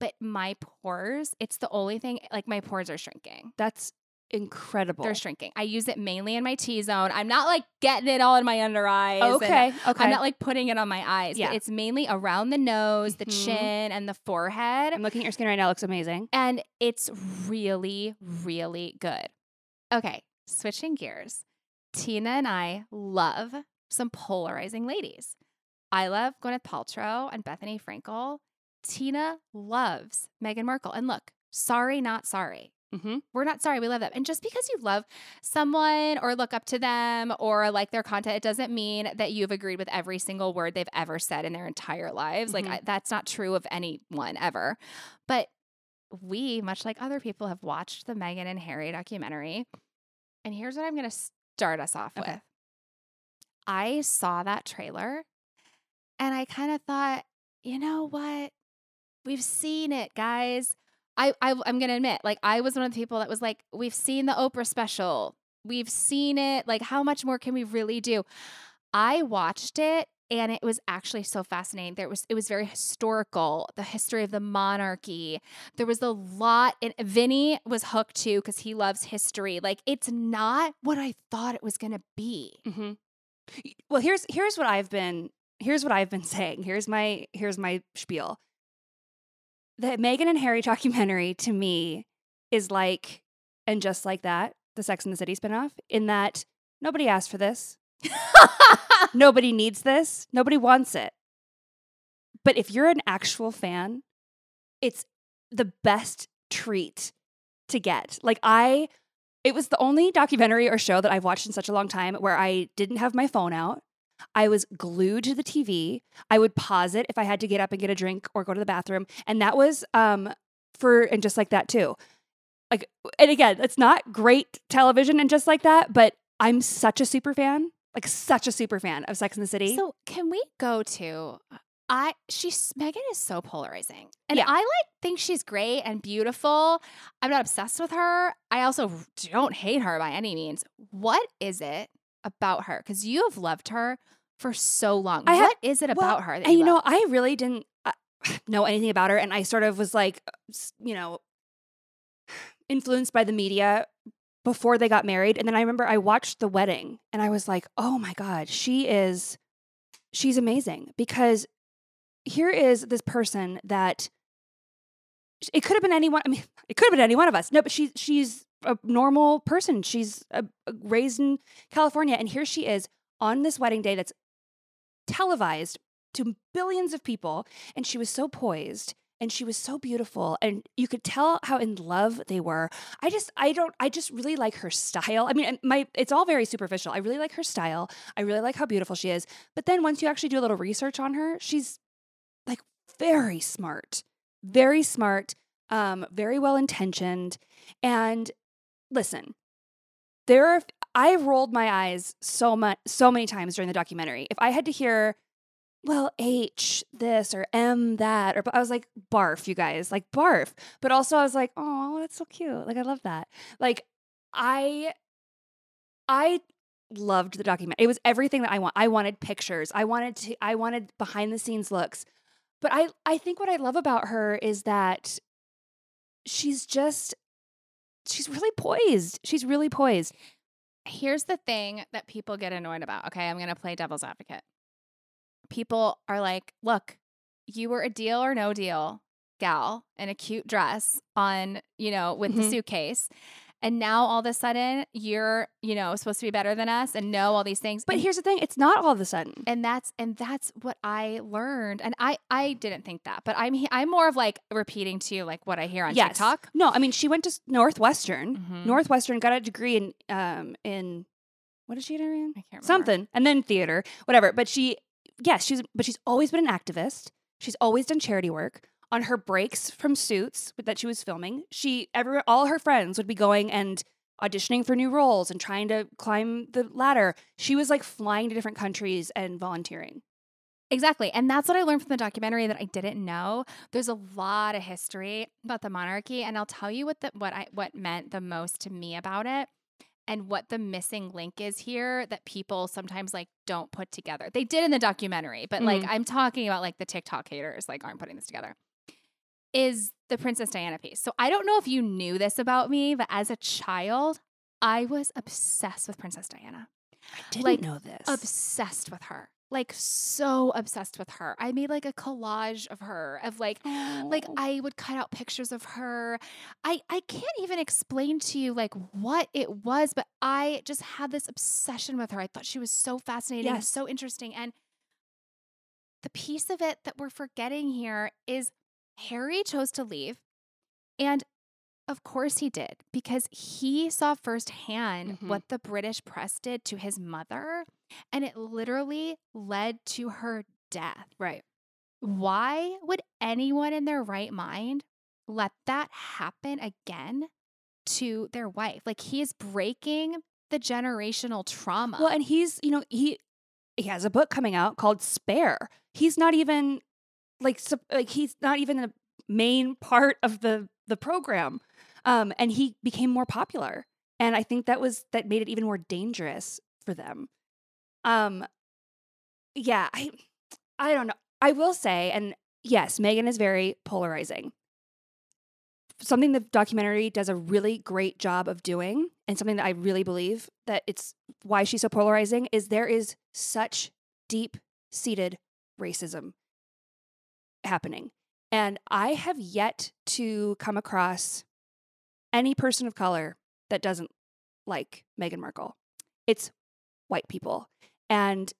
But my pores, it's the only thing. Like my pores are shrinking. That's incredible. They're shrinking. I use it mainly in my T zone. I'm not like getting it all in my under eyes. okay. Okay. I'm not like putting it on my eyes. Yeah. But it's mainly around the nose, the Mhm. chin, and the forehead. I'm looking at your skin right now. It looks amazing. and it's really, really good. Okay, switching gears. Tina and I love some polarizing ladies. I love Gwyneth Paltrow and Bethenny Frankel. Tina loves Meghan Markle. And look, sorry, not sorry. Mm-hmm. We're not sorry. We love them. And just because you love someone or look up to them or like their content, it doesn't mean that you've agreed with every single word they've ever said in their entire lives. Like, Mhm. I, that's not true of anyone ever. But we, much like other people, have watched the Meghan and Harry documentary. And here's what I'm going to start us off Okay. with I saw that trailer and I kind of thought, you know what? We've seen it, guys. I, I I'm gonna admit, like I was one of the people that was like, we've seen the Oprah special, we've seen it. Like, how much more can we really do? I watched it, and it was actually so fascinating. There was it was very historical, the history of the monarchy. There was a lot, and Vinny was hooked too because he loves history. Like, it's not what I thought it was gonna be. Mm-hmm. Well, here's here's what I've been here's what I've been saying. Here's my here's my spiel. The Meghan and Harry documentary to me is like, and just like that, the Sex and the City spinoff, in that nobody asked for this. Nobody needs this. Nobody wants it. But if you're an actual fan, it's the best treat to get. Like I it was the only documentary or show that I've watched in such a long time where I didn't have my phone out. I was glued to the TV. I would pause it if I had to get up and get a drink or go to the bathroom. And that was um for and just like that too. Like and again, it's not great television and just like that, but I'm such a super fan. Like such a super fan of Sex and the City. So can we go to I she's Meghan is so polarizing. And Yeah. I like think she's great and beautiful. I'm not obsessed with her. I also don't hate her by any means. What is it about her? Because you have loved her for so long. I have- what is it Well, about her and you know? I really didn't uh, know anything about her, and I sort of was like, uh, you know, influenced by the media before they got married, and then I remember I watched the wedding, and I was like, oh my god, she is, she's amazing because here is this person that it could have been anyone. I mean, it could have been any one of us. No, but she she's a normal person. She's uh raised in California, and here she is on this wedding day that's televised to billions of people and she was so poised and she was so beautiful and you could tell how in love they were. I just i don't i just really like her style. I mean my it's all very superficial. I really like her style. I really like how beautiful she is. But then once you actually do a little research on her she's like very smart. Very smart um very well intentioned and listen there are I rolled my eyes so much, so many times during the documentary. If I had to hear, well, H this or M that, or I was like, barf, you guys, like barf. But also, I was like, oh, that's so cute. Like, I love that. Like, I, I loved the documentary. It was everything that I want. I wanted pictures. I wanted to. I wanted behind the scenes looks. But I, I think what I love about her is that she's just, she's really poised. She's really poised. Here's the thing that people get annoyed about. Okay, I'm going to play devil's advocate. People are like, look, you were a deal or no deal gal in a cute dress on, you know, with the Mhm. suitcase. And now all of a sudden you're, you know, supposed to be better than us and know all these things. But and, here's the thing: it's not all of a sudden. and that's and that's what I learned. And I I didn't think that, but I'm I'm more of like repeating to you like what I hear on Yes. TikTok. No, I mean she went to Northwestern. Mhm. Northwestern got a degree in um in what did she get in? I can't remember. Something, and then theater, whatever. But she, yes, she's but she's always been an activist. She's always done charity work. On her breaks from Suits that she was filming, she every all her friends would be going and auditioning for new roles and trying to climb the ladder. She was like flying to different countries and volunteering. Exactly. And that's what I learned from the documentary that I didn't know. There's a lot of history about the monarchy and I'll tell you what the, what I what meant the most to me about it and what the missing link is here that people sometimes like don't put together. They did in the documentary, but like Mhm. I'm talking about like the TikTok haters like aren't putting this together. Is the Princess Diana piece. So I don't know if you knew this about me, but as a child, I was obsessed with Princess Diana I didn't Like, know this. obsessed with her like so obsessed with her i made like a collage of her of like like i would cut out pictures of her i i can't even explain to you like what it was but i just had this obsession with her i thought she was so fascinating and Yes. so interesting and the piece of it that we're forgetting here is harry chose to leave and of course he did because he saw firsthand Mhm. what the British press did to his mother and it literally led to her death. right. Why would anyone in their right mind let that happen again to their wife? Like he is breaking the generational trauma. Well, and he's, you know, he he has a book coming out called Spare. He's not even like like he's not even a main part of the the program. Um and he became more popular. And I think that was that made it even more dangerous for them. Um yeah, I I don't know. I will say and yes, Meghan is very polarizing. Something the documentary does a really great job of doing and something that I really believe that it's why she's so polarizing is there is such deep seated racism happening. And I have yet to come across any person of color that doesn't like Meghan Markle. It's white people. And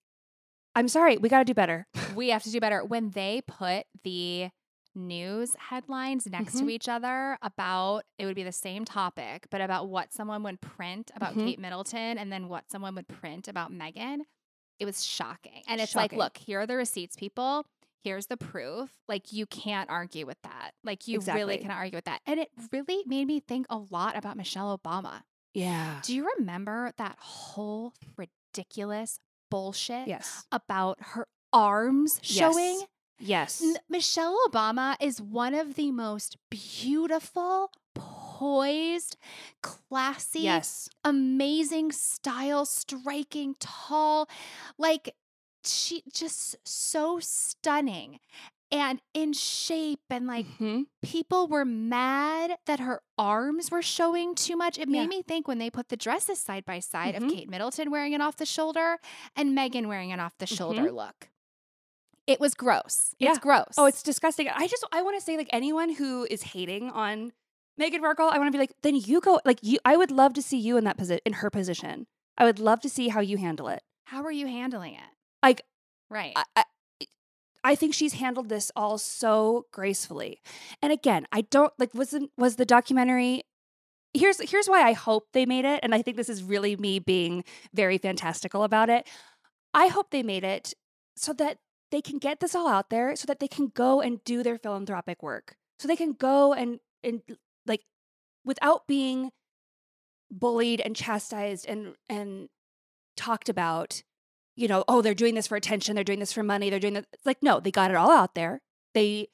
I'm sorry, we got to do better. we have to do better. When they put the news headlines next Mm-hmm. to each other about it would be the same topic, but about what someone would print about Mhm. Kate Middleton and then what someone would print about Meghan, it was shocking. And it's like, look, here are the receipts, people. Here's the proof. Like you can't argue with that. Like you really Exactly. cannot argue with that. And it really made me think a lot about Michelle Obama. Yeah. Do you remember that whole ridiculous bullshit Yes. about her arms Yes. showing? Yes. N- Michelle Obama is one of the most beautiful, poised, classy, Yes. amazing style, striking, tall. Like she just so stunning and in shape and like Mhm. people were mad that her arms were showing too much. It made Yeah. me think when they put the dresses side by side Mhm. of Kate Middleton wearing it off the shoulder and Meghan wearing an off the shoulder look. It was gross. Yeah. It's gross. Oh, it's disgusting. I just I want to say like anyone who is hating on Meghan Markle, I want to be like, then you go like you. I would love to see you in that position, in her position. I would love to see how you handle it. how are you handling it? Like, Right. I, I, I think she's handled this all so gracefully. And again, I don't like wasn't was the documentary. Here's here's why I hope they made it, and I think this is really me being very fantastical about it. I hope they made it so that they can get this all out there, so that they can go and do their philanthropic work, so they can go and and like without being bullied and chastised and and talked about, you know, oh, they're doing this for attention, they're doing this for money, they're doing that. It's like, no, they got it all out there. They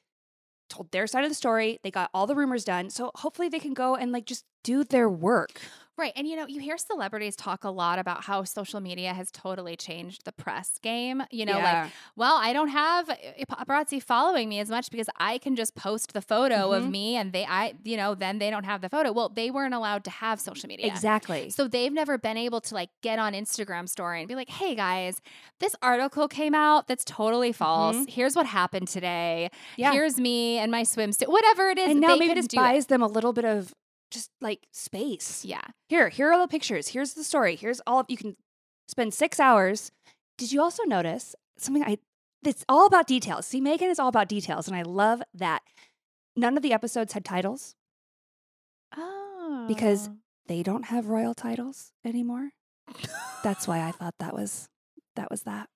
told their side of the story. They got all the rumors done. So hopefully they can go and like just do their work. Right. And you know, you hear celebrities talk a lot about how social media has totally changed the press game. You know, like, well, I don't have uh, paparazzi following me as much because I can just post the photo of Mhm. me and they I you know, then they don't have the photo. Well, they weren't allowed to have social media. exactly. So they've never been able to like get on Instagram story and be like, "Hey guys, this article came out that's totally false. Here's what happened today. Mm-hmm. yeah. Here's me and my swimsuit. Whatever it is." and now they maybe this it. buys them a little bit of just like space. Yeah. Here, here are the pictures. Here's the story. Here's all of you can spend six hours. Did you also notice something I it's all about details. See, Meghan is all about details, and I love that. None of the episodes had titles. Oh. Because- They don't have royal titles anymore. That's why I thought that was that was that.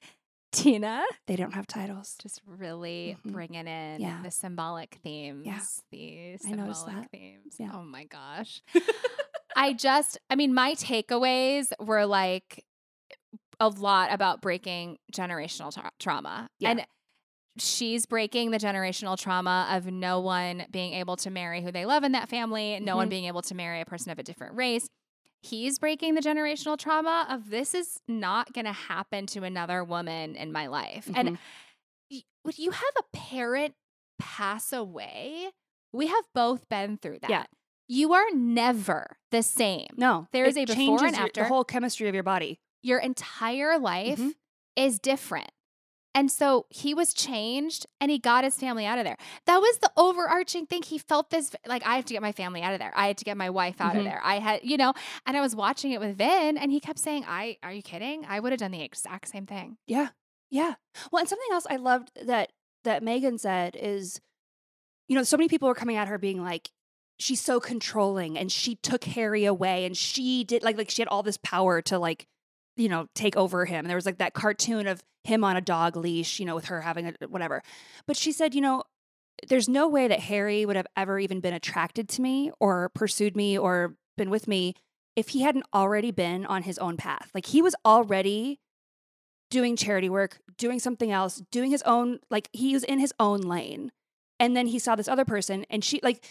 Tina They don't have titles. just really Mhm. bringing in Yeah. the symbolic themes. Yeah. The I symbolic that. themes. Yeah. Oh my gosh. I just, I mean, my takeaways were like a lot about breaking generational tra- trauma. Yeah. And she's breaking the generational trauma of no one being able to marry who they love in that family, no one Mhm. being able to marry a person of a different race. He's breaking the generational trauma of this is not going to happen to another woman in my life. And Mhm. y- when you have a parent pass away, we have both been through that. Yeah. You are never the same. no, There is a before and your- after. the whole chemistry of your body. Your entire life Mhm. is different. And so he was changed and he got his family out of there. That was the overarching thing. He felt this like, I have to get my family out of there. I had to get my wife out of Mhm. there. I had, you know, and I was watching it with Vin and he kept saying, I, are you kidding? I would have done the exact same thing. Yeah. Yeah. Well, and something else I loved that that Meghan said is, you know, so many people were coming at her being like, she's so controlling and she took Harry away and she did like like she had all this power to like, you know, take over him. And there was like that cartoon of him on a dog leash, you know, with her having a whatever. But she said, you know, there's no way that Harry would have ever even been attracted to me or pursued me or been with me if he hadn't already been on his own path. Like he was already doing charity work, doing something else, doing his own, like he was in his own lane. And then he saw this other person and she, like,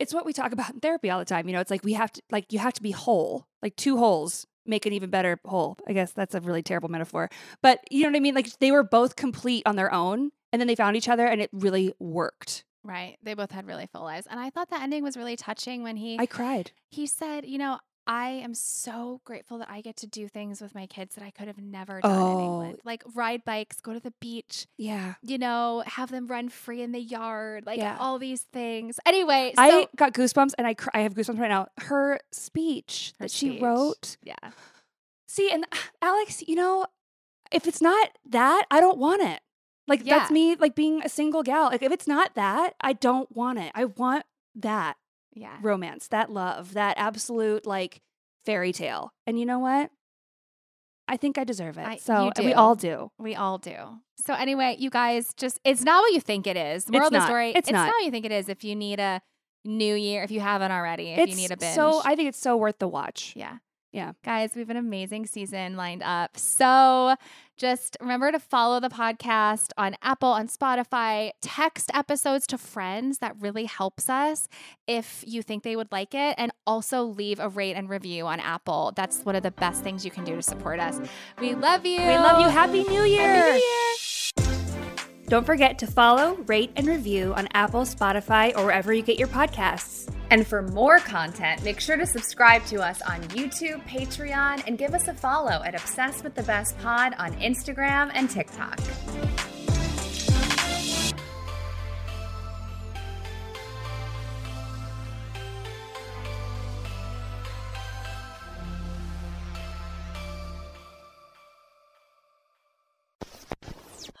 it's what we talk about in therapy all the time. You know, it's like we have to, like, you have to be whole, like two holes make an even better whole. I guess that's a really terrible metaphor. But you know what I mean? Like they were both complete on their own and then they found each other and it really worked. Right. They both had really full lives. And I thought the ending was really touching when he I cried. he said, you know, I am so grateful that I get to do things with my kids that I could have never done in Oh. England. Like ride bikes, go to the beach, Yeah. you know, have them run free in the yard, like Yeah. all these things. Anyway, I so got goosebumps and I, cr- I have goosebumps right now. Her speech Her that she wrote. yeah. See, and Alex, you know, if it's not that, I don't want it. Like that's me like being a single gal. Like if it's not that, I don't want it. I want that Yeah. romance, that love, that absolute like fairy tale. And you know what? I think I deserve it. I- so we all do. We all do. So anyway, you guys just it's not what you think it is. Moral It's of the not. story, It's not. what you think it is if you need a new year, if you haven't already, if it's you need a binge. so I think it's so worth the watch. Yeah. Yeah. Guys, we have an amazing season lined up. So just remember to follow the podcast on Apple, on Spotify. Text episodes to friends. That really helps us if you think they would like it. And also leave a rate and review on Apple. That's one of the best things you can do to support us. We love you. We love you. Happy New Year. Happy New Year. Don't forget to follow, rate, and review on Apple, Spotify, or wherever you get your podcasts. And for more content, make sure to subscribe to us on YouTube, Patreon, and give us a follow at Obsessed with the Best Pod on Instagram and TikTok.